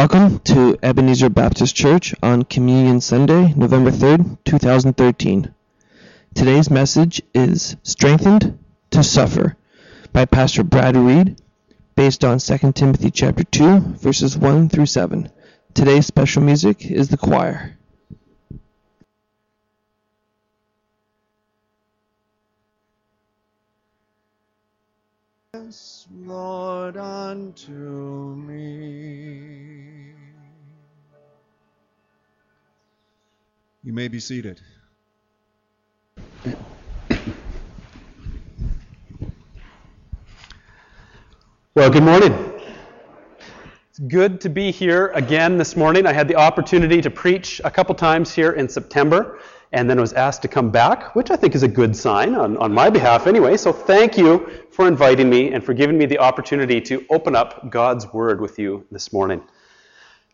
Welcome to Ebenezer Baptist Church on Communion Sunday, November 3rd, 2013. Today's message is Strengthened to Suffer by Pastor Brad Reed, based on 2 Timothy chapter 2, verses 1 through 7. Today's special music is the choir. Lord, unto me. You may be seated. Well, good morning. It's good to be here again this morning. I had the opportunity to preach a couple times here in September and then was asked to come back, which I think is a good sign on, on my behalf anyway. So thank you for inviting me and for giving me the opportunity to open up God's Word with you this morning.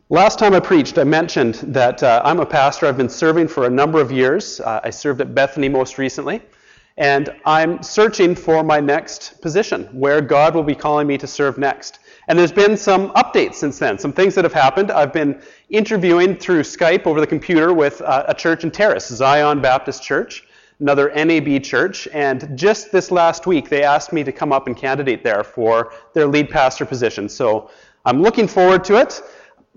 Last time I preached, I mentioned that uh, I'm a pastor. I've been serving for a number of years. Uh, I served at Bethany most recently. And I'm searching for my next position, where God will be calling me to serve next. And there's been some updates since then, some things that have happened. I've been interviewing through Skype over the computer with uh, a church in Terrace, Zion Baptist Church, another NAB church. And just this last week, they asked me to come up and candidate there for their lead pastor position. So I'm looking forward to it.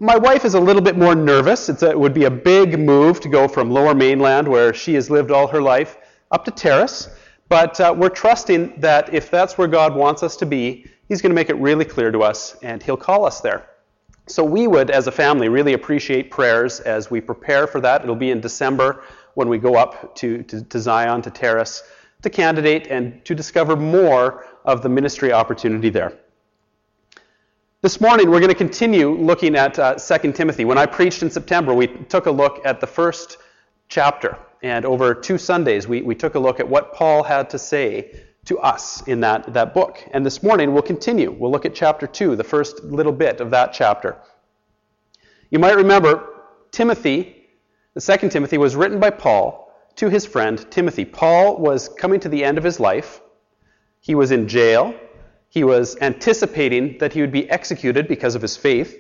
My wife is a little bit more nervous. A, it would be a big move to go from lower mainland, where she has lived all her life, up to Terrace. But uh, we're trusting that if that's where God wants us to be, He's going to make it really clear to us and He'll call us there. So we would, as a family, really appreciate prayers as we prepare for that. It'll be in December when we go up to, to, to Zion, to Terrace, to candidate and to discover more of the ministry opportunity there. This morning, we're going to continue looking at uh, 2 Timothy. When I preached in September, we took a look at the first chapter. And over two Sundays, we, we took a look at what Paul had to say to us in that, that book. And this morning, we'll continue. We'll look at chapter 2, the first little bit of that chapter. You might remember Timothy, the second Timothy, was written by Paul to his friend Timothy. Paul was coming to the end of his life. He was in jail. He was anticipating that he would be executed because of his faith.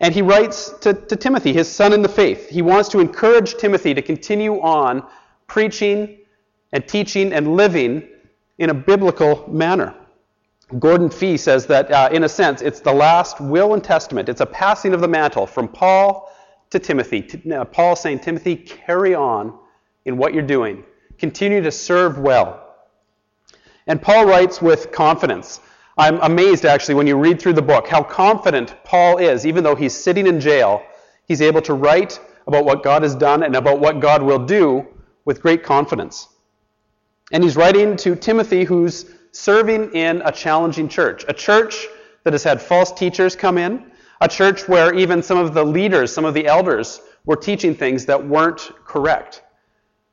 And he writes to, to, Timothy, his son in the faith. He wants to encourage Timothy to continue on preaching and teaching and living in a biblical manner. Gordon Fee says that, uh, in a sense, it's the last will and testament. It's a passing of the mantle from Paul to Timothy. Uh, Paul saying, Timothy, carry on in what you're doing, continue to serve well. And Paul writes with confidence. I'm amazed, actually, when you read through the book, how confident Paul is, even though he's sitting in jail. He's able to write about what God has done and about what God will do with great confidence. And he's writing to Timothy, who's serving in a challenging church, a church that has had false teachers come in, a church where even some of the leaders, some of the elders, were teaching things that weren't correct.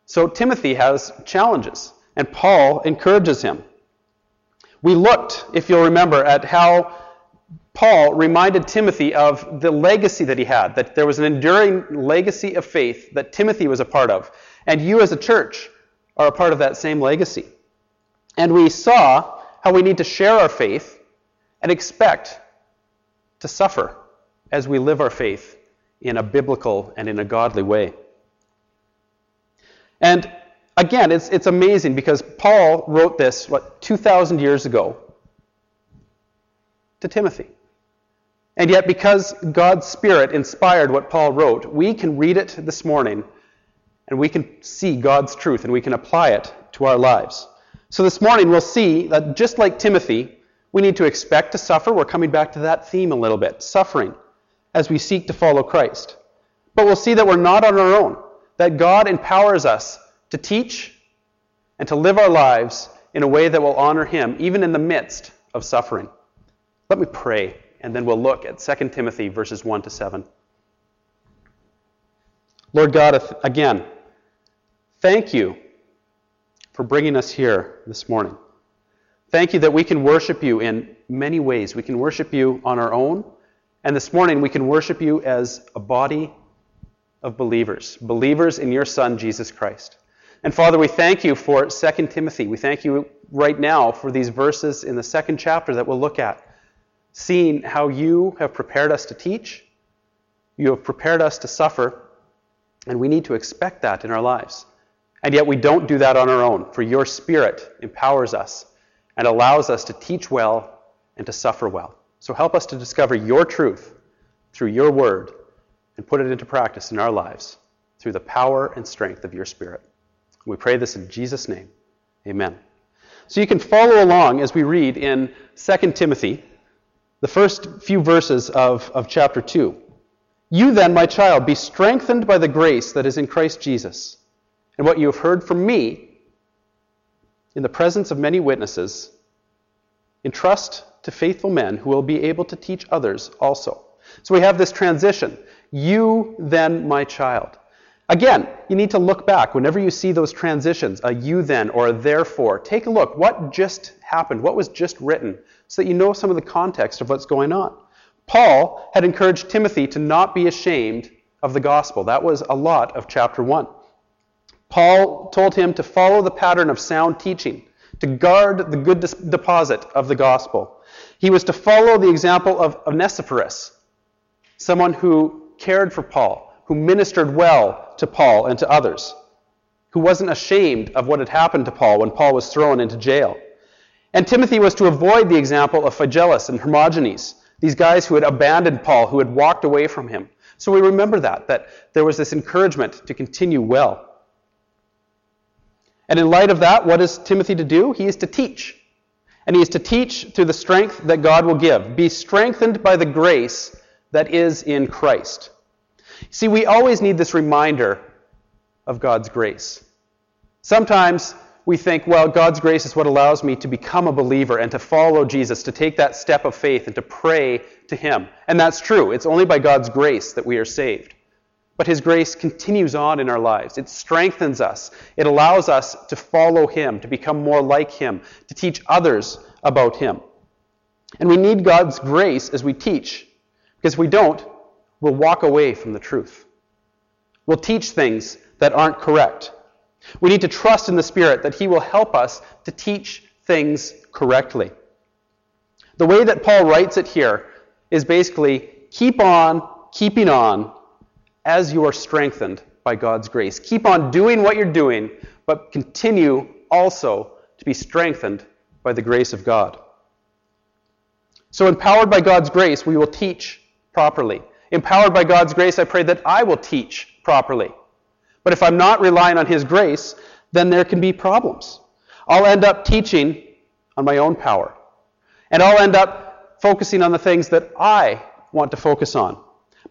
So Timothy has challenges, and Paul encourages him. We looked, if you'll remember, at how Paul reminded Timothy of the legacy that he had, that there was an enduring legacy of faith that Timothy was a part of. And you, as a church, are a part of that same legacy. And we saw how we need to share our faith and expect to suffer as we live our faith in a biblical and in a godly way. And again, it's, it's amazing because Paul wrote this, what, 2,000 years ago to Timothy. And yet, because God's Spirit inspired what Paul wrote, we can read it this morning and we can see God's truth and we can apply it to our lives. So, this morning we'll see that just like Timothy, we need to expect to suffer. We're coming back to that theme a little bit suffering as we seek to follow Christ. But we'll see that we're not on our own, that God empowers us to teach and to live our lives in a way that will honor Him, even in the midst of suffering. Let me pray, and then we'll look at 2 Timothy verses 1 to 7. Lord God, again, thank you for bringing us here this morning. Thank you that we can worship you in many ways. We can worship you on our own, and this morning we can worship you as a body of believers, believers in your Son, Jesus Christ. And Father, we thank you for 2 Timothy. We thank you right now for these verses in the second chapter that we'll look at, seeing how you have prepared us to teach You have prepared us to suffer, and we need to expect that in our lives. And yet we don't do that on our own, for your Spirit empowers us and allows us to teach well and to suffer well. So help us to discover your truth through your word and put it into practice in our lives through the power and strength of your Spirit. We pray this in Jesus' name. Amen. So you can follow along as we read in 2 Timothy, the first few verses of, of chapter 2. You then, my child, be strengthened by the grace that is in Christ Jesus. And what you have heard from me in the presence of many witnesses, entrust to faithful men who will be able to teach others also. So we have this transition. You then, my child. Again, you need to look back whenever you see those transitions, a you then or a therefore. Take a look. What just happened? What was just written? So that you know some of the context of what's going on. Paul had encouraged Timothy to not be ashamed of the gospel. That was a lot of chapter 1. Paul told him to follow the pattern of sound teaching, to guard the good deposit of the gospel. He was to follow the example of Onesiphorus, someone who cared for Paul, who ministered well to Paul and to others, who wasn't ashamed of what had happened to Paul when Paul was thrown into jail. And Timothy was to avoid the example of Phygelus and Hermogenes, these guys who had abandoned Paul, who had walked away from him. So we remember that, that there was this encouragement to continue well. And in light of that, what is Timothy to do? He is to teach. And he is to teach through the strength that God will give. Be strengthened by the grace that is in Christ. See, we always need this reminder of God's grace. Sometimes we think, well, God's grace is what allows me to become a believer and to follow Jesus, to take that step of faith and to pray to Him. And that's true. It's only by God's grace that we are saved. But His grace continues on in our lives. It strengthens us. It allows us to follow Him, to become more like Him, to teach others about Him. And we need God's grace as we teach, because if we don't, we'll walk away from the truth. We'll teach things that aren't correct. We need to trust in the Spirit that He will help us to teach things correctly. The way that Paul writes it here is basically keep on keeping on as you are strengthened by God's grace. Keep on doing what you're doing, but continue also to be strengthened by the grace of God. So, empowered by God's grace, we will teach properly. Empowered by God's grace, I pray that I will teach properly. But if I'm not relying on His grace, then there can be problems. I'll end up teaching on my own power. And I'll end up focusing on the things that I want to focus on.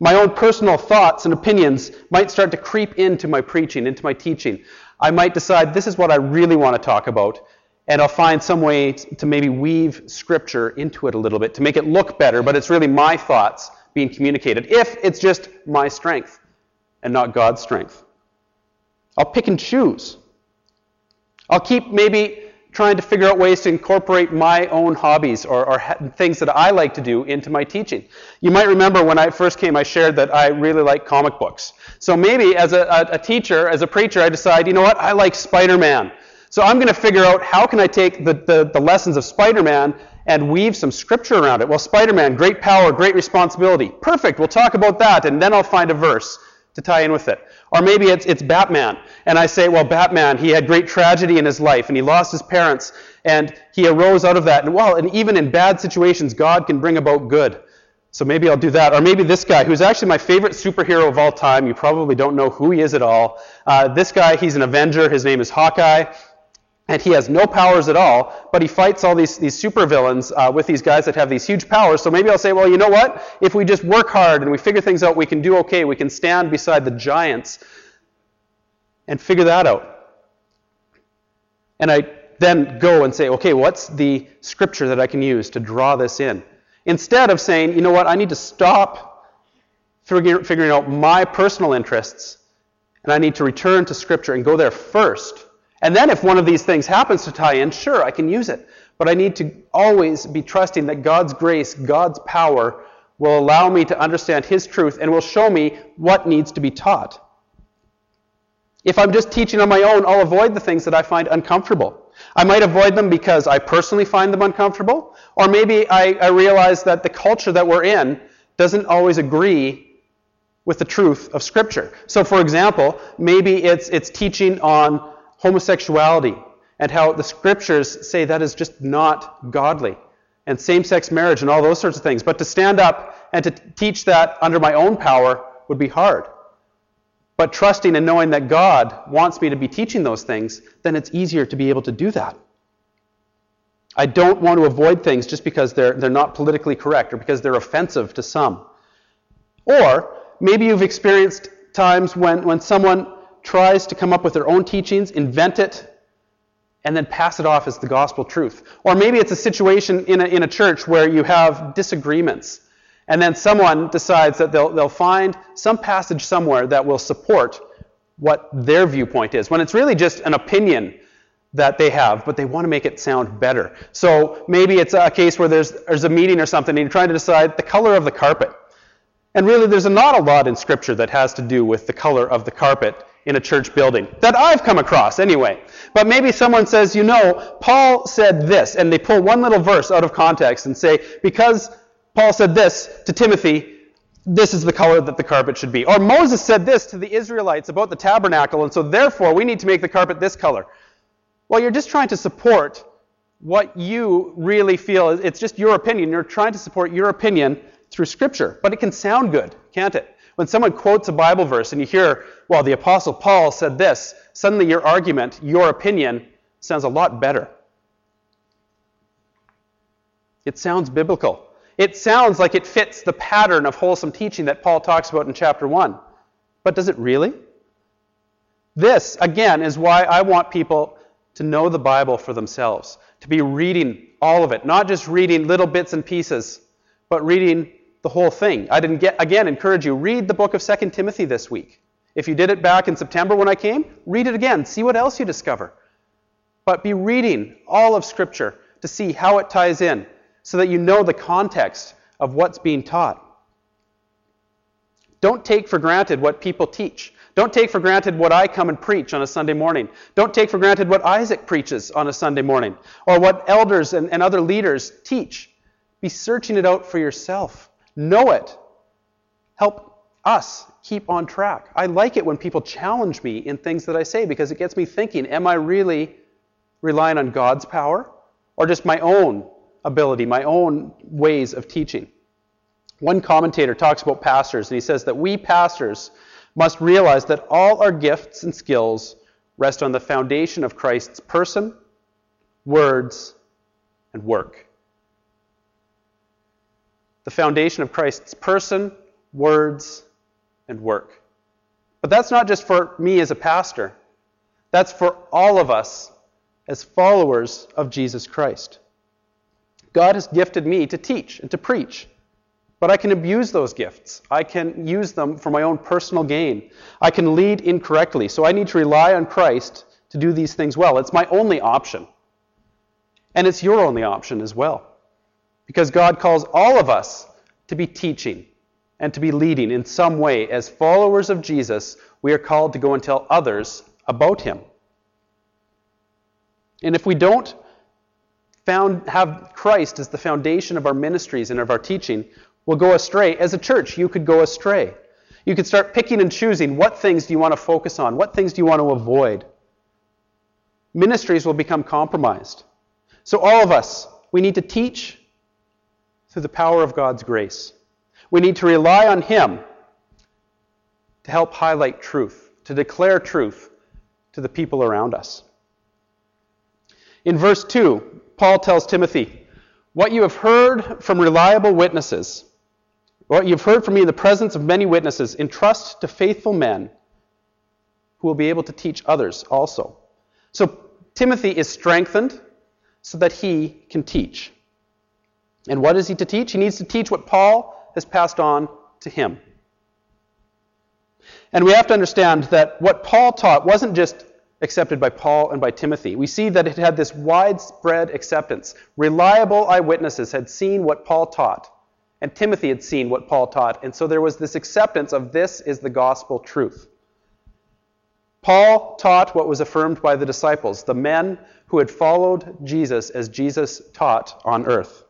My own personal thoughts and opinions might start to creep into my preaching, into my teaching. I might decide this is what I really want to talk about, and I'll find some way to maybe weave scripture into it a little bit to make it look better, but it's really my thoughts being communicated, if it's just my strength and not God's strength. I'll pick and choose. I'll keep maybe trying to figure out ways to incorporate my own hobbies or, or things that I like to do into my teaching. You might remember when I first came, I shared that I really like comic books. So maybe as a, a, teacher, as a preacher, I decide, you know what, I like Spider-Man. So I'm going to figure out how can I take the, the, the lessons of Spider-Man and weave some scripture around it. Well, Spider-Man, great power, great responsibility. Perfect, we'll talk about that, and then I'll find a verse to tie in with it. Or maybe it's, it's Batman. And I say, well, Batman, he had great tragedy in his life, and he lost his parents, and he arose out of that. And well, and even in bad situations, God can bring about good. So maybe I'll do that. Or maybe this guy, who's actually my favorite superhero of all time. You probably don't know who he is at all. Uh, this guy, he's an Avenger. His name is Hawkeye and he has no powers at all, but he fights all these, these supervillains uh, with these guys that have these huge powers. So maybe I'll say, well, you know what? If we just work hard and we figure things out, we can do okay. We can stand beside the giants and figure that out. And I then go and say, okay, what's the scripture that I can use to draw this in? Instead of saying, you know what, I need to stop figuring out my personal interests and I need to return to scripture and go there first and then if one of these things happens to tie in, sure, I can use it. But I need to always be trusting that God's grace, God's power, will allow me to understand His truth and will show me what needs to be taught. If I'm just teaching on my own, I'll avoid the things that I find uncomfortable. I might avoid them because I personally find them uncomfortable, or maybe I, I realize that the culture that we're in doesn't always agree with the truth of Scripture. So, for example, maybe it's, it's teaching on homosexuality and how the Scriptures say that is just not godly, and same sex marriage and all those sorts of things. But to stand up and to teach that under my own power would be hard. But trusting and knowing that God wants me to be teaching those things, then it's easier to be able to do that. I don't want to avoid things just because they're, they're not politically correct or because they're offensive to some. Or maybe you've experienced times when, when someone tries to come up with their own teachings, invent it, and then pass it off as the gospel truth. Or maybe it's a situation in a, in a church where you have disagreements and then someone decides that they'll, they'll find some passage somewhere that will support what their viewpoint is, when it's really just an opinion that they have, but they want to make it sound better. So maybe it's a case where there's, there's a meeting or something, and you're trying to decide the color of the carpet. And really, there's not a lot in Scripture that has to do with the color of the carpet in a church building that I've come across anyway. But maybe someone says, you know, Paul said this, and they pull one little verse out of context and say, because Paul said this to Timothy this is the color that the carpet should be. Or Moses said this to the Israelites about the tabernacle, and so therefore we need to make the carpet this color. Well, you're just trying to support what you really feel. It's just your opinion. You're trying to support your opinion through Scripture. But it can sound good, can't it? When someone quotes a Bible verse and you hear, well, the Apostle Paul said this, suddenly your argument, your opinion, sounds a lot better. It sounds biblical. It sounds like it fits the pattern of wholesome teaching that Paul talks about in chapter 1. But does it really? This, again, is why I want people to know the Bible for themselves, to be reading all of it, not just reading little bits and pieces, but reading the whole thing. I didn't get, again encourage you, read the book of 2 Timothy this week. If you did it back in September when I came, read it again. See what else you discover. But be reading all of Scripture to see how it ties in so that you know the context of what's being taught. Don't take for granted what people teach. Don't take for granted what I come and preach on a Sunday morning. Don't take for granted what Isaac preaches on a Sunday morning or what elders and, and other leaders teach. Be searching it out for yourself. Know it. Help us keep on track. I like it when people challenge me in things that I say because it gets me thinking am I really relying on God's power or just my own ability, my own ways of teaching. One commentator talks about pastors, and he says that we pastors must realize that all our gifts and skills rest on the foundation of Christ's person, words, and work. The foundation of Christ's person, words, and work. But that's not just for me as a pastor, that's for all of us as followers of Jesus Christ. God has gifted me to teach and to preach. But I can abuse those gifts. I can use them for my own personal gain. I can lead incorrectly. So I need to rely on Christ to do these things well. It's my only option. And it's your only option as well. Because God calls all of us to be teaching and to be leading in some way. As followers of Jesus, we are called to go and tell others about him. And if we don't found, have Christ as the foundation of our ministries and of our teaching, we'll go astray. As a church, you could go astray. You could start picking and choosing what things do you want to focus on, what things do you want to avoid. Ministries will become compromised. So, all of us, we need to teach through the power of God's grace. We need to rely on Him to help highlight truth, to declare truth to the people around us. In verse 2, Paul tells Timothy, What you have heard from reliable witnesses, what you've heard from me in the presence of many witnesses, entrust to faithful men who will be able to teach others also. So Timothy is strengthened so that he can teach. And what is he to teach? He needs to teach what Paul has passed on to him. And we have to understand that what Paul taught wasn't just accepted by Paul and by Timothy. We see that it had this widespread acceptance. Reliable eyewitnesses had seen what Paul taught, and Timothy had seen what Paul taught, and so there was this acceptance of this is the gospel truth. Paul taught what was affirmed by the disciples, the men who had followed Jesus as Jesus taught on earth.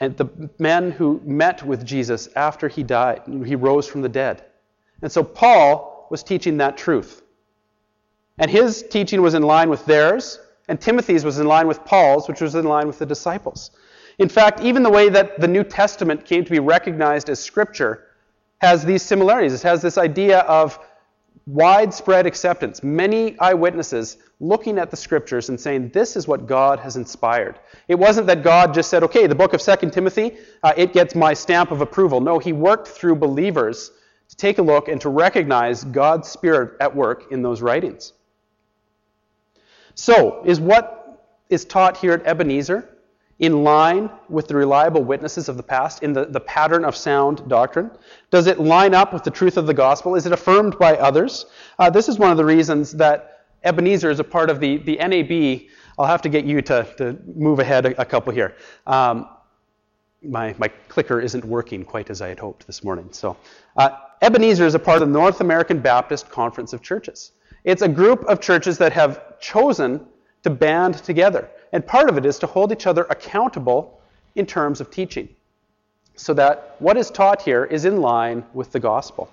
And the men who met with Jesus after he died, he rose from the dead. And so Paul was teaching that truth. And his teaching was in line with theirs, and Timothy's was in line with Paul's, which was in line with the disciples. In fact, even the way that the New Testament came to be recognized as Scripture has these similarities. It has this idea of widespread acceptance, many eyewitnesses looking at the Scriptures and saying, this is what God has inspired. It wasn't that God just said, okay, the book of 2 Timothy, uh, it gets my stamp of approval. No, he worked through believers to take a look and to recognize God's Spirit at work in those writings. So, is what is taught here at Ebenezer in line with the reliable witnesses of the past, in the, the pattern of sound doctrine? Does it line up with the truth of the gospel? Is it affirmed by others? Uh, this is one of the reasons that Ebenezer is a part of the, the NAB. I'll have to get you to, to move ahead a, a couple here. Um, my, my clicker isn't working quite as I had hoped this morning. So, uh, Ebenezer is a part of the North American Baptist Conference of Churches. It's a group of churches that have chosen to band together. And part of it is to hold each other accountable in terms of teaching. So that what is taught here is in line with the gospel.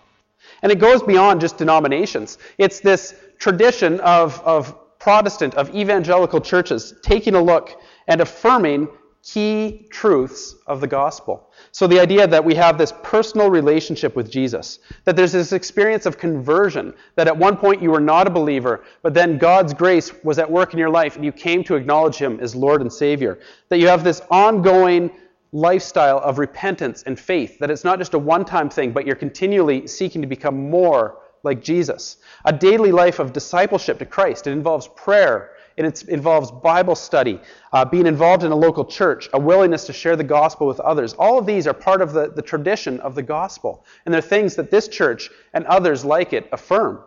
And it goes beyond just denominations. It's this tradition of, of Protestant, of evangelical churches taking a look and affirming key truths of the gospel. So the idea that we have this personal relationship with Jesus, that there's this experience of conversion, that at one point you were not a believer, but then God's grace was at work in your life and you came to acknowledge him as Lord and Savior. That you have this ongoing lifestyle of repentance and faith, that it's not just a one-time thing, but you're continually seeking to become more like Jesus. A daily life of discipleship to Christ. It involves prayer, it involves Bible study, uh, being involved in a local church, a willingness to share the gospel with others. All of these are part of the, the tradition of the gospel. And they're things that this church and others like it affirm.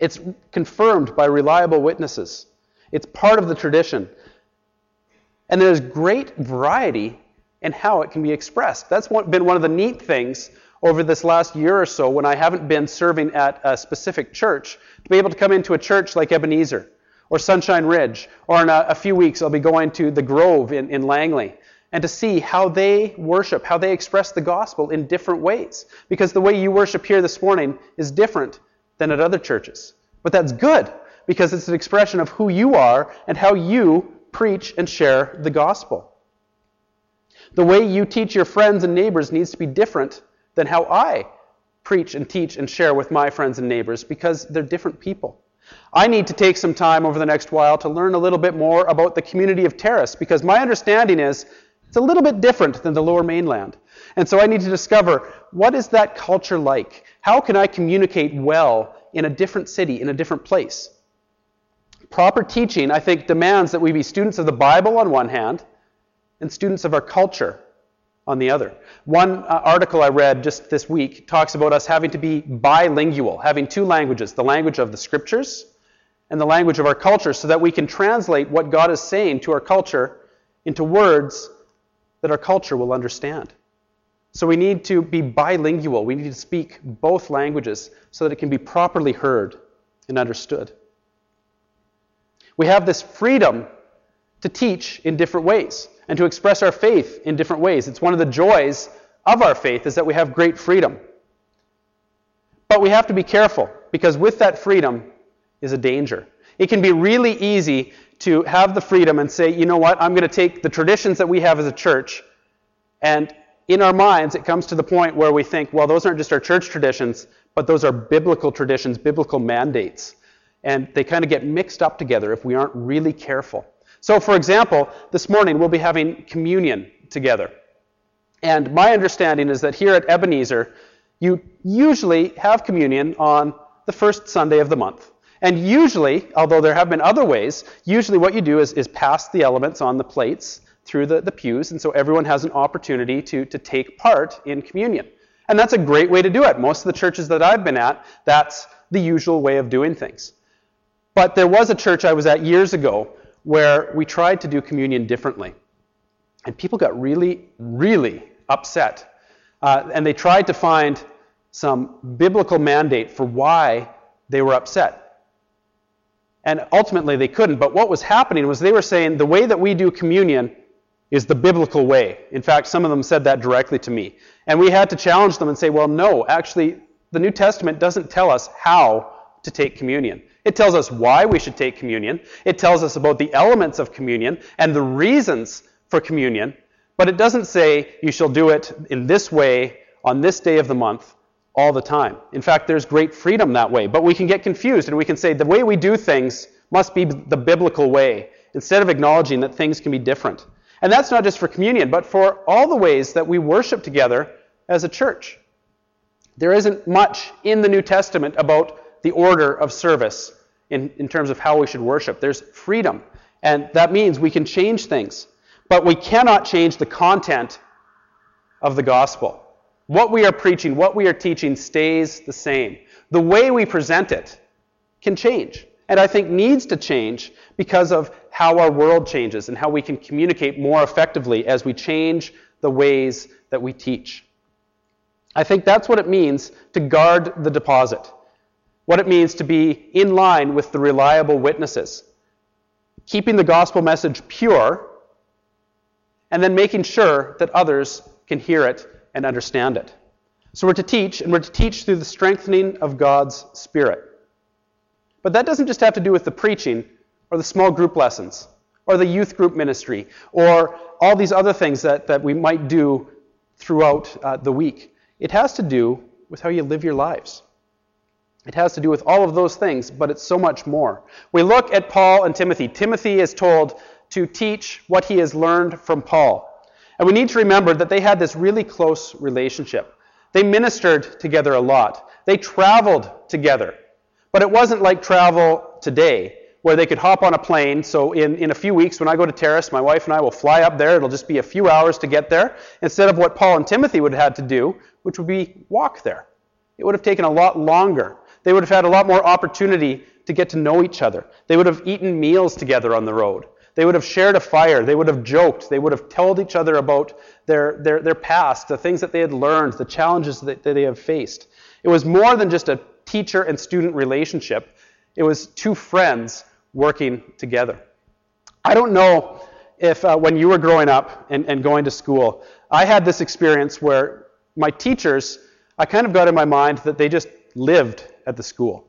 It's confirmed by reliable witnesses. It's part of the tradition. And there's great variety in how it can be expressed. That's been one of the neat things over this last year or so when I haven't been serving at a specific church, to be able to come into a church like Ebenezer or Sunshine Ridge, or in a, a few weeks I'll be going to the Grove in, in Langley, and to see how they worship, how they express the gospel in different ways. Because the way you worship here this morning is different than at other churches. But that's good, because it's an expression of who you are and how you preach and share the gospel. The way you teach your friends and neighbors needs to be different than how I preach and teach and share with my friends and neighbors because they're different people. I need to take some time over the next while to learn a little bit more about the community of Terrace because my understanding is it's a little bit different than the lower mainland. And so I need to discover what is that culture like? How can I communicate well in a different city, in a different place? Proper teaching, I think, demands that we be students of the Bible on one hand and students of our culture on the other. One uh, article I read just this week talks about us having to be bilingual, having two languages the language of the scriptures and the language of our culture, so that we can translate what God is saying to our culture into words that our culture will understand. So we need to be bilingual. We need to speak both languages so that it can be properly heard and understood. We have this freedom to teach in different ways and to express our faith in different ways. It's one of the joys of our faith is that we have great freedom. But we have to be careful because with that freedom is a danger. It can be really easy to have the freedom and say, you know what, I'm going to take the traditions that we have as a church, and in our minds, it comes to the point where we think, well, those aren't just our church traditions, but those are biblical traditions, biblical mandates. And they kind of get mixed up together if we aren't really careful. So, for example, this morning we'll be having communion together. And my understanding is that here at Ebenezer, you usually have communion on the first Sunday of the month. And usually, although there have been other ways, usually what you do is, is pass the elements on the plates through the, the pews, and so everyone has an opportunity to, to take part in communion. And that's a great way to do it. Most of the churches that I've been at, that's the usual way of doing things. But there was a church I was at years ago where we tried to do communion differently. And people got really, really upset. Uh, and they tried to find some biblical mandate for why they were upset. And ultimately they couldn't. But what was happening was they were saying the way that we do communion is the biblical way. In fact, some of them said that directly to me. And we had to challenge them and say, well, no, actually, the New Testament doesn't tell us how to take communion. It tells us why we should take communion. It tells us about the elements of communion and the reasons for communion. But it doesn't say you shall do it in this way on this day of the month all the time. In fact, there's great freedom that way. But we can get confused and we can say the way we do things must be the biblical way instead of acknowledging that things can be different. And that's not just for communion, but for all the ways that we worship together as a church. There isn't much in the New Testament about the order of service in, in terms of how we should worship. There's freedom, and that means we can change things. But we cannot change the content of the gospel. What we are preaching, what we are teaching stays the same. The way we present it can change, and I think needs to change because of how our world changes and how we can communicate more effectively as we change the ways that we teach. I think that's what it means to guard the deposit what it means to be in line with the reliable witnesses, keeping the gospel message pure, and then making sure that others can hear it and understand it. So we're to teach, and we're to teach through the strengthening of God's Spirit. But that doesn't just have to do with the preaching or the small group lessons or the youth group ministry or all these other things that, that we might do throughout uh, the week. It has to do with how you live your lives. It has to do with all of those things, but it's so much more. We look at Paul and Timothy. Timothy is told to teach what he has learned from Paul. And we need to remember that they had this really close relationship. They ministered together a lot, they traveled together. But it wasn't like travel today, where they could hop on a plane. So, in, in a few weeks, when I go to Terrace, my wife and I will fly up there. It'll just be a few hours to get there, instead of what Paul and Timothy would have had to do, which would be walk there. It would have taken a lot longer. They would have had a lot more opportunity to get to know each other. They would have eaten meals together on the road. They would have shared a fire. They would have joked. They would have told each other about their, their, their past, the things that they had learned, the challenges that, that they have faced. It was more than just a teacher and student relationship, it was two friends working together. I don't know if uh, when you were growing up and, and going to school, I had this experience where my teachers, I kind of got in my mind that they just lived at the school.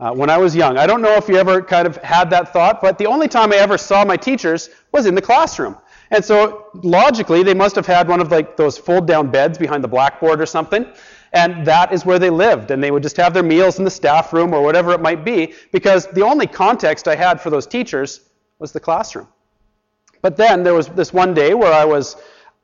Uh, when I was young, I don't know if you ever kind of had that thought, but the only time I ever saw my teachers was in the classroom. And so logically, they must have had one of like those fold down beds behind the blackboard or something. And that is where they lived. And they would just have their meals in the staff room or whatever it might be, because the only context I had for those teachers was the classroom. But then there was this one day where I was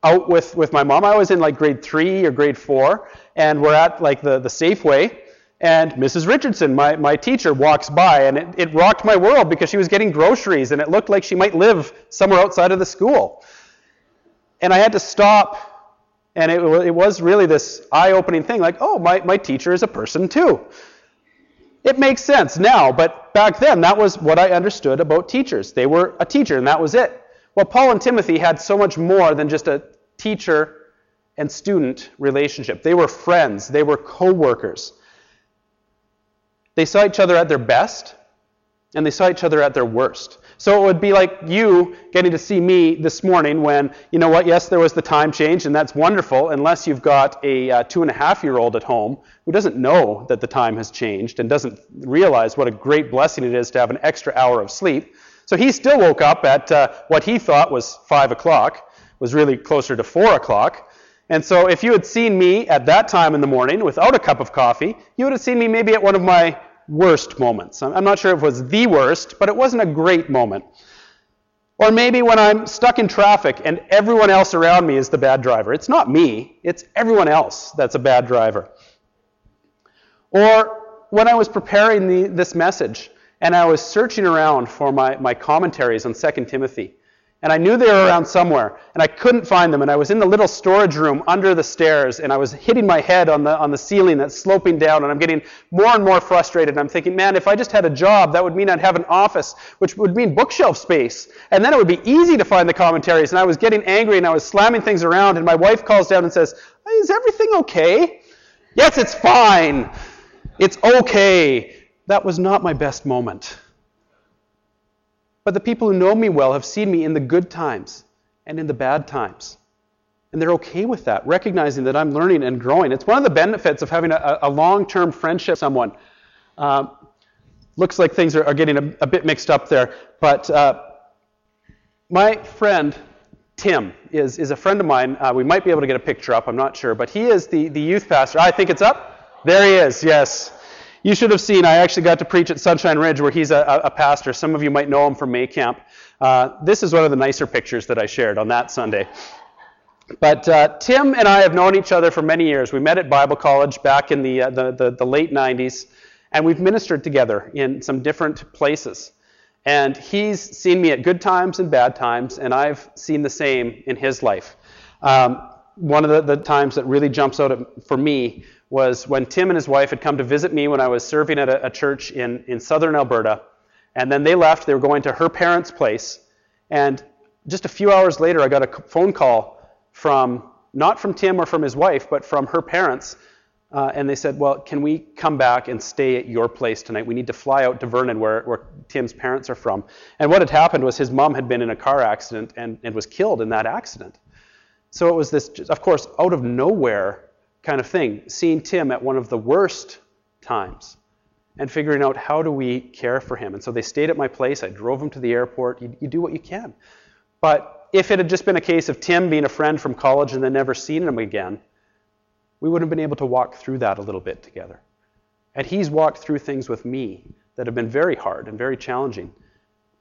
out with, with my mom. I was in like grade three or grade four, and we're at like the, the Safeway, and Mrs. Richardson, my, my teacher, walks by, and it, it rocked my world because she was getting groceries, and it looked like she might live somewhere outside of the school. And I had to stop, and it, it was really this eye opening thing like, oh, my, my teacher is a person too. It makes sense now, but back then, that was what I understood about teachers. They were a teacher, and that was it. Well, Paul and Timothy had so much more than just a teacher and student relationship. They were friends, they were co workers. They saw each other at their best, and they saw each other at their worst. So it would be like you getting to see me this morning when, you know what, yes, there was the time change, and that's wonderful, unless you've got a uh, two and a half year old at home who doesn't know that the time has changed and doesn't realize what a great blessing it is to have an extra hour of sleep. So he still woke up at uh, what he thought was 5 o'clock, was really closer to 4 o'clock. And so if you had seen me at that time in the morning without a cup of coffee, you would have seen me maybe at one of my worst moments. I'm not sure if it was the worst, but it wasn't a great moment. Or maybe when I'm stuck in traffic and everyone else around me is the bad driver. It's not me, it's everyone else that's a bad driver. Or when I was preparing the, this message and I was searching around for my, my commentaries on 2 Timothy, and I knew they were around somewhere, and I couldn't find them. And I was in the little storage room under the stairs, and I was hitting my head on the, on the ceiling that's sloping down, and I'm getting more and more frustrated. And I'm thinking, man, if I just had a job, that would mean I'd have an office, which would mean bookshelf space. And then it would be easy to find the commentaries. And I was getting angry, and I was slamming things around, and my wife calls down and says, Is everything okay? Yes, it's fine. It's okay. That was not my best moment. But the people who know me well have seen me in the good times and in the bad times. And they're okay with that, recognizing that I'm learning and growing. It's one of the benefits of having a, a long term friendship with someone. Uh, looks like things are, are getting a, a, bit mixed up there. But uh, my friend, Tim, is, is a friend of mine. Uh, we might be able to get a picture up, I'm not sure. But he is the, the youth pastor. I think it's up. There he is, yes. You should have seen, I actually got to preach at Sunshine Ridge where he's a, a pastor. Some of you might know him from May Camp. Uh, this is one of the nicer pictures that I shared on that Sunday. But uh, Tim and I have known each other for many years. We met at Bible college back in the, uh, the, the, the, late 90s, and we've ministered together in some different places. And he's seen me at good times and bad times, and I've seen the same in his life. Um, one of the, the, times that really jumps out for me was when Tim and his wife had come to visit me when I was serving at a, a church in, in southern Alberta. And then they left. They were going to her parents' place. And just a few hours later, I got a phone call from, not from Tim or from his wife, but from her parents. Uh, and they said, Well, can we come back and stay at your place tonight? We need to fly out to Vernon, where, where Tim's parents are from. And what had happened was his mom had been in a car accident and, and was killed in that accident. So it was this, of course, out of nowhere kind of thing, seeing Tim at one of the worst times and figuring out how do we care for him. And so they stayed at my place. I drove him to the airport. You, you do what you can. But if it had just been a case of Tim being a friend from college and then never seeing him again, we would have been able to walk through that a little bit together. And he's walked through things with me that have been very hard and very challenging.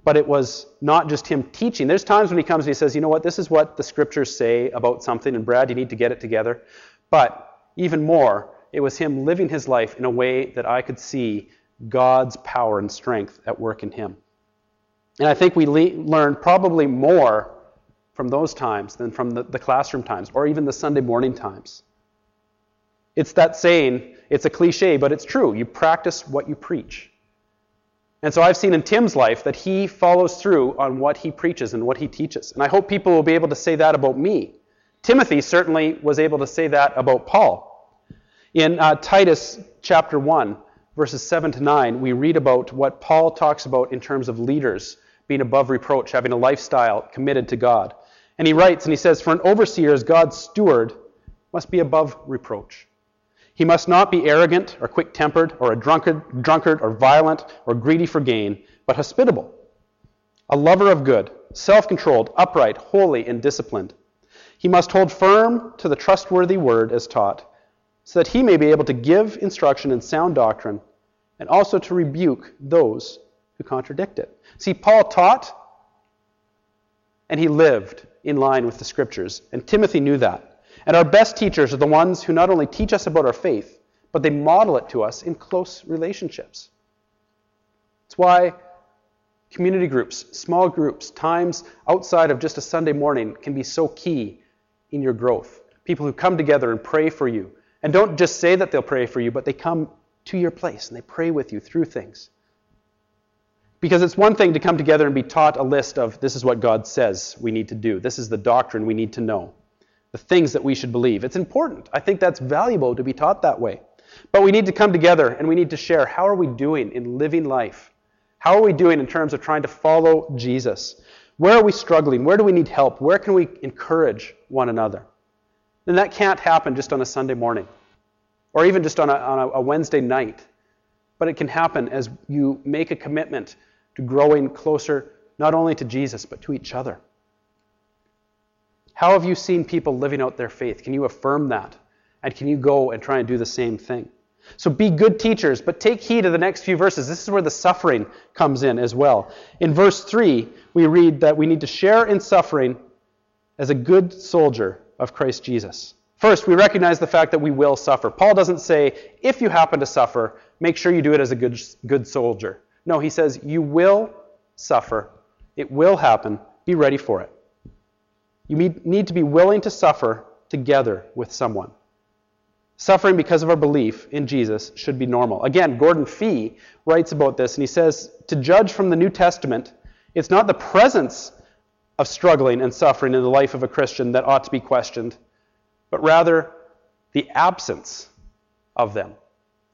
But it was not just him teaching. There's times when he comes and he says, you know what, this is what the scriptures say about something, and Brad, you need to get it together. But even more, it was him living his life in a way that I could see God's power and strength at work in him. And I think we le- learned probably more from those times than from the, the classroom times or even the Sunday morning times. It's that saying, it's a cliche, but it's true. You practice what you preach. And so I've seen in Tim's life that he follows through on what he preaches and what he teaches. And I hope people will be able to say that about me. Timothy certainly was able to say that about Paul. In uh, Titus chapter 1, verses 7 to 9, we read about what Paul talks about in terms of leaders being above reproach, having a lifestyle committed to God. And he writes and he says, For an overseer as God's steward must be above reproach. He must not be arrogant or quick tempered or a drunkard, drunkard or violent or greedy for gain, but hospitable, a lover of good, self controlled, upright, holy, and disciplined. He must hold firm to the trustworthy word as taught, so that he may be able to give instruction in sound doctrine and also to rebuke those who contradict it. See, Paul taught and he lived in line with the scriptures. And Timothy knew that. And our best teachers are the ones who not only teach us about our faith, but they model it to us in close relationships. It's why community groups, small groups, times outside of just a Sunday morning can be so key in your growth. People who come together and pray for you. And don't just say that they'll pray for you, but they come to your place and they pray with you through things. Because it's one thing to come together and be taught a list of this is what God says we need to do, this is the doctrine we need to know, the things that we should believe. It's important. I think that's valuable to be taught that way. But we need to come together and we need to share how are we doing in living life? How are we doing in terms of trying to follow Jesus? Where are we struggling? Where do we need help? Where can we encourage one another? And that can't happen just on a Sunday morning or even just on a, on a Wednesday night. But it can happen as you make a commitment to growing closer not only to Jesus, but to each other. How have you seen people living out their faith? Can you affirm that? And can you go and try and do the same thing? So be good teachers, but take heed of the next few verses. This is where the suffering comes in as well. In verse 3, we read that we need to share in suffering as a good soldier of Christ Jesus. First, we recognize the fact that we will suffer. Paul doesn't say, if you happen to suffer, make sure you do it as a good, good soldier. No, he says, You will suffer. It will happen. Be ready for it. You need to be willing to suffer together with someone. Suffering because of our belief in Jesus should be normal. Again, Gordon Fee writes about this, and he says to judge from the New Testament, it's not the presence of struggling and suffering in the life of a Christian that ought to be questioned, but rather the absence of them.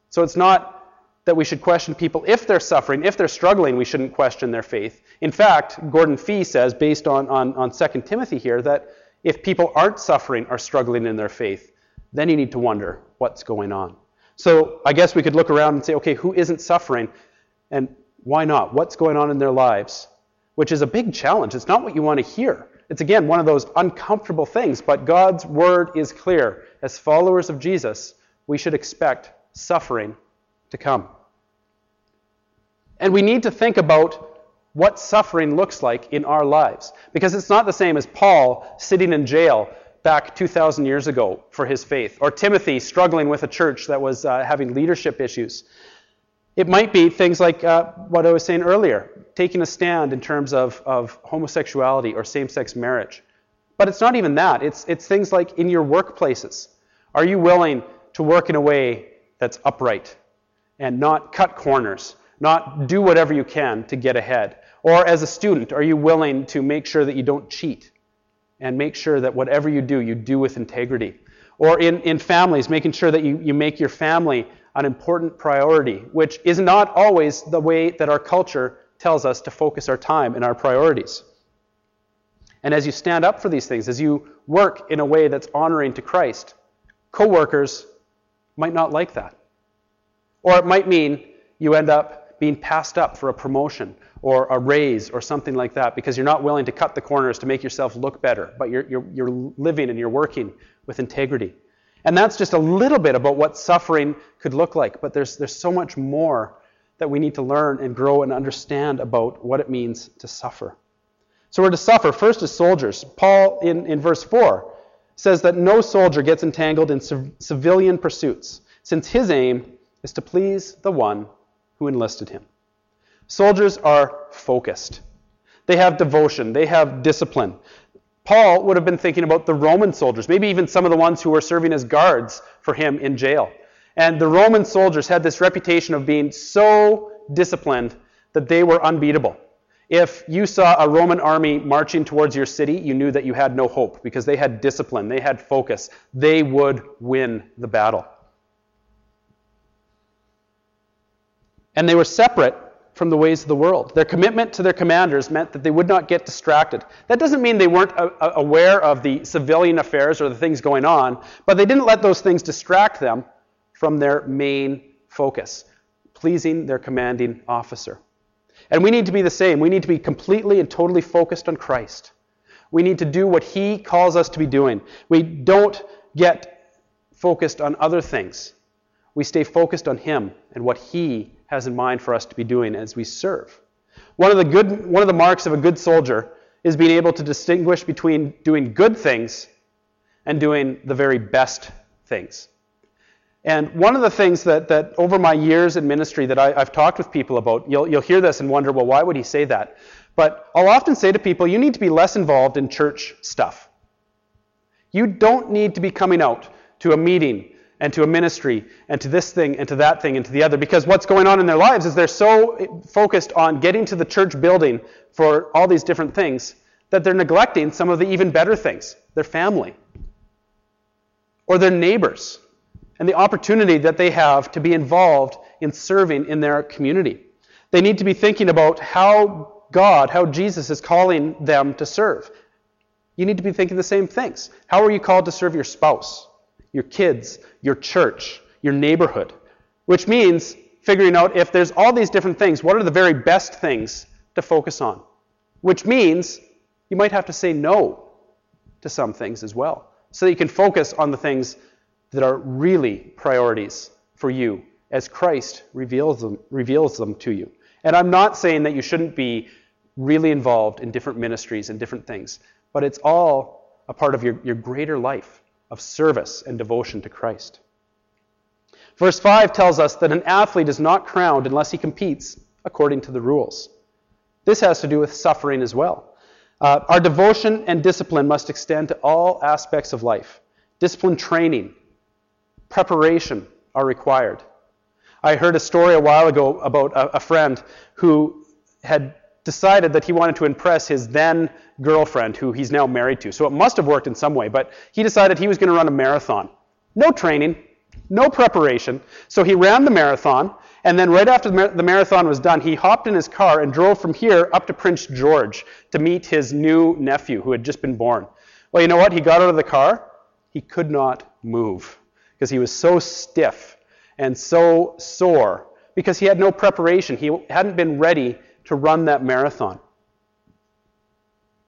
So it's not that we should question people if they're suffering, if they're struggling, we shouldn't question their faith. In fact, Gordon Fee says, based on, on, on 2 Timothy here, that if people aren't suffering or struggling in their faith, then you need to wonder what's going on. So I guess we could look around and say, okay, who isn't suffering? And why not? What's going on in their lives? Which is a big challenge. It's not what you want to hear. It's again one of those uncomfortable things, but God's word is clear. As followers of Jesus, we should expect suffering to come. And we need to think about what suffering looks like in our lives. Because it's not the same as Paul sitting in jail back 2,000 years ago for his faith, or Timothy struggling with a church that was uh, having leadership issues. It might be things like uh, what I was saying earlier, taking a stand in terms of, of homosexuality or same sex marriage. But it's not even that, it's, it's things like in your workplaces. Are you willing to work in a way that's upright and not cut corners, not do whatever you can to get ahead? Or as a student, are you willing to make sure that you don't cheat and make sure that whatever you do, you do with integrity? Or in, in families, making sure that you, you make your family an important priority, which is not always the way that our culture tells us to focus our time and our priorities. And as you stand up for these things, as you work in a way that's honoring to Christ, coworkers might not like that. Or it might mean you end up being passed up for a promotion or a raise or something like that because you're not willing to cut the corners to make yourself look better, but you're, you're, you're living and you're working with integrity. And that's just a little bit about what suffering could look like, but there's, there's so much more that we need to learn and grow and understand about what it means to suffer. So we're to suffer first as soldiers. Paul, in, in verse 4, says that no soldier gets entangled in civilian pursuits, since his aim is to please the one who enlisted him. Soldiers are focused. They have devotion. They have discipline. Paul would have been thinking about the Roman soldiers, maybe even some of the ones who were serving as guards for him in jail. And the Roman soldiers had this reputation of being so disciplined that they were unbeatable. If you saw a Roman army marching towards your city, you knew that you had no hope because they had discipline, they had focus. They would win the battle. And they were separate from the ways of the world. Their commitment to their commanders meant that they would not get distracted. That doesn't mean they weren't aware of the civilian affairs or the things going on, but they didn't let those things distract them from their main focus, pleasing their commanding officer. And we need to be the same. We need to be completely and totally focused on Christ. We need to do what He calls us to be doing. We don't get focused on other things. We stay focused on Him and what He has in mind for us to be doing as we serve. One of the, good, one of the marks of a good soldier is being able to distinguish between doing good things and doing the very best things. And one of the things that, that over my years in ministry that I, have talked with people about, you'll, you'll hear this and wonder, well, why would he say that? But I'll often say to people, you need to be less involved in church stuff. You don't need to be coming out to a meeting and to a ministry and to this thing and to that thing and to the other because what's going on in their lives is they're so focused on getting to the church building for all these different things that they're neglecting some of the even better things their family or their neighbors and the opportunity that they have to be involved in serving in their community. They need to be thinking about how God, how Jesus is calling them to serve. You need to be thinking the same things. How are you called to serve your spouse? your kids, your church, your neighborhood. Which means figuring out if there's all these different things, what are the very best things to focus on? Which means you might have to say no to some things as well. So that you can focus on the things that are really priorities for you as Christ reveals them, reveals them to you. And I'm not saying that you shouldn't be really involved in different ministries and different things, but it's all a part of your, your greater life of service and devotion to Christ. Verse 5 tells us that an athlete is not crowned unless he competes according to the rules. This has to do with suffering as well. Uh, our devotion and discipline must extend to all aspects of life. Discipline training, preparation are required. I heard a story a while ago about a, a friend who had decided that he wanted to impress his then girlfriend, who he's now married to. So it must have worked in some way, but he decided he was going to run a marathon. No training, no preparation. So he ran the marathon, And then, right after the, mar- the marathon was done, he hopped in his car and drove from here up to Prince George to meet his new nephew who had just been born. Well, you know what? He got out of the car. He could not move because he was so stiff and so sore because he had no preparation. He hadn't been ready to run that marathon.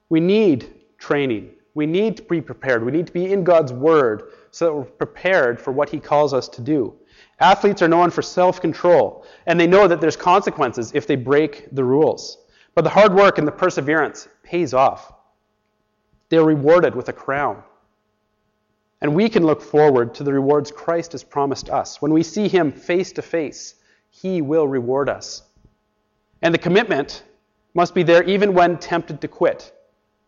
We need training. We need to be prepared. We need to be in God's Word so that we're prepared for what He calls us to do. Athletes are known for self control, and they know that there's consequences if they break the rules. But the hard work and the perseverance pays off. They're rewarded with a crown. And we can look forward to the rewards Christ has promised us. When we see Him face to face, He will reward us. And the commitment must be there even when tempted to quit,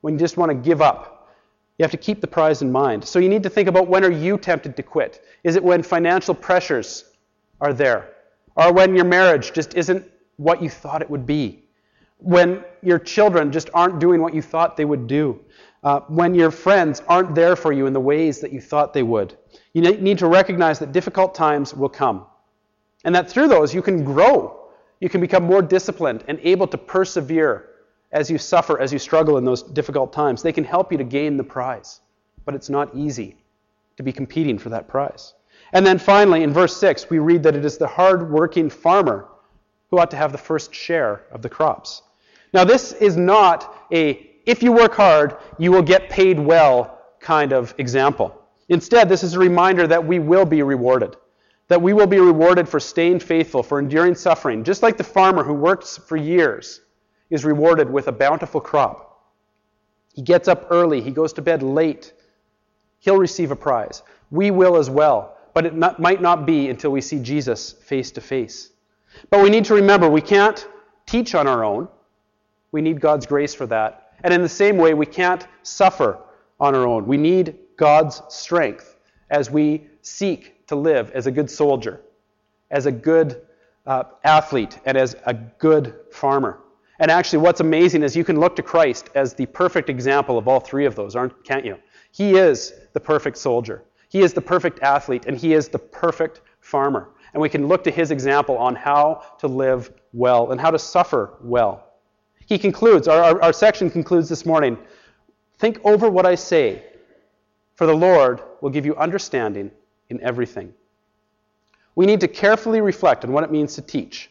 when you just want to give up. You have to keep the prize in mind. So you need to think about when are you tempted to quit? Is it when financial pressures are there? Or when your marriage just isn't what you thought it would be? When your children just aren't doing what you thought they would do? Uh, when your friends aren't there for you in the ways that you thought they would? You need to recognize that difficult times will come. And that through those you can grow. You can become more disciplined and able to persevere as you suffer, as you struggle in those difficult times. They can help you to gain the prize. But it's not easy to be competing for that prize. And then finally, in verse 6, we read that it is the hard-working farmer who ought to have the first share of the crops. Now, this is not a if you work hard, you will get paid well kind of example. Instead, this is a reminder that we will be rewarded. That we will be rewarded for staying faithful, for enduring suffering, just like the farmer who works for years is rewarded with a bountiful crop. He gets up early, he goes to bed late. He'll receive a prize. We will as well, but it not, might not be until we see Jesus face to face. But we need to remember we can't teach on our own. We need God's grace for that. And in the same way, we can't suffer on our own. We need God's strength as we seek to live as a good soldier, as a good uh, athlete, and as a good farmer. And actually, what's amazing is you can look to Christ as the perfect example of all three of those, aren't, can't you? He is the perfect soldier, he is the perfect athlete, and he is the perfect farmer. And we can look to his example on how to live well and how to suffer well. He concludes, our, our, our section concludes this morning think over what I say, for the Lord will give you understanding in everything. We need to carefully reflect on what it means to teach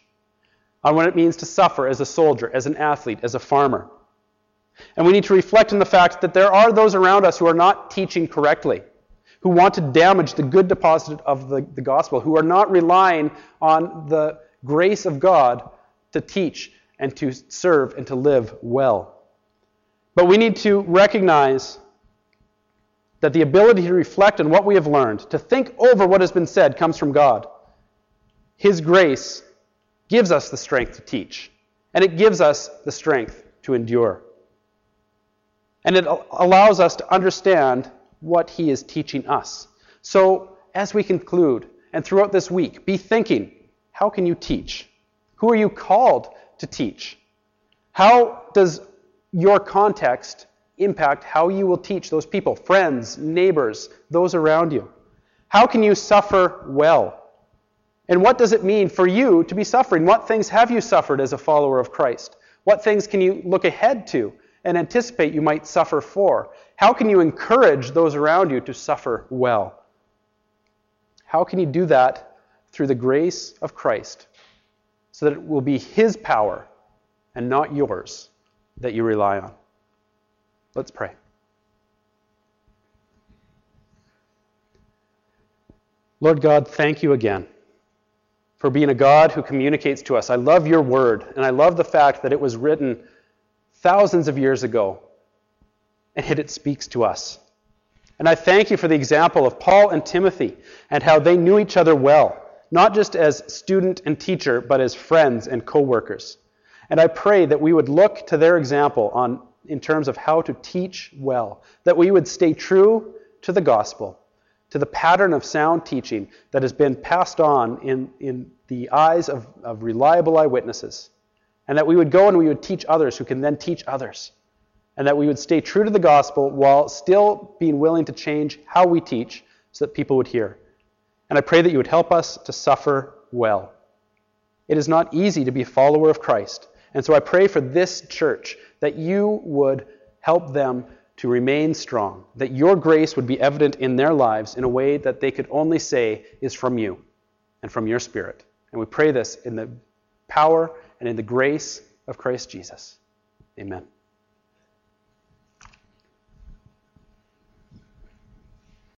on what it means to suffer as a soldier, as an athlete, as a farmer. And we need to reflect on the fact that there are those around us who are not teaching correctly, who want to damage the good deposit of the, the gospel, who are not relying on the grace of God to teach and to serve and to live well. But we need to recognize that the ability to reflect on what we have learned, to think over what has been said, comes from God. His grace gives us the strength to teach, and it gives us the strength to endure. And it allows us to understand what He is teaching us. So, as we conclude, and throughout this week, be thinking how can you teach? Who are you called to teach? How does your context impact how you will teach those people, friends, neighbors, those around you? How can you suffer well? And what does it mean for you to be suffering? What things have you suffered as a follower of Christ? What things can you look ahead to and anticipate you might suffer for? How can you encourage those around you to suffer well? How can you do that through the grace of Christ so that it will be His power and not yours that you rely on? Let's pray. Lord God, thank you again for being a God who communicates to us. I love your word, and I love the fact that it was written thousands of years ago, and yet it speaks to us. And I thank you for the example of Paul and Timothy and how they knew each other well, not just as student and teacher, but as friends and co workers. And I pray that we would look to their example on, in terms of how to teach well, that we would stay true to the gospel to the pattern of sound teaching that has been passed on in, in the eyes of, of reliable eyewitnesses. And that we would go and we would teach others who can then teach others. And that we would stay true to the gospel while still being willing to change how we teach so that people would hear. And I pray that you would help us to suffer well. It is not easy to be a follower of Christ. And so I pray for this church that you would help them to remain strong, that your grace would be evident in their lives in a way that they could only say is from you and from your Spirit. And we pray this in the power and in the grace of Christ Jesus. Amen.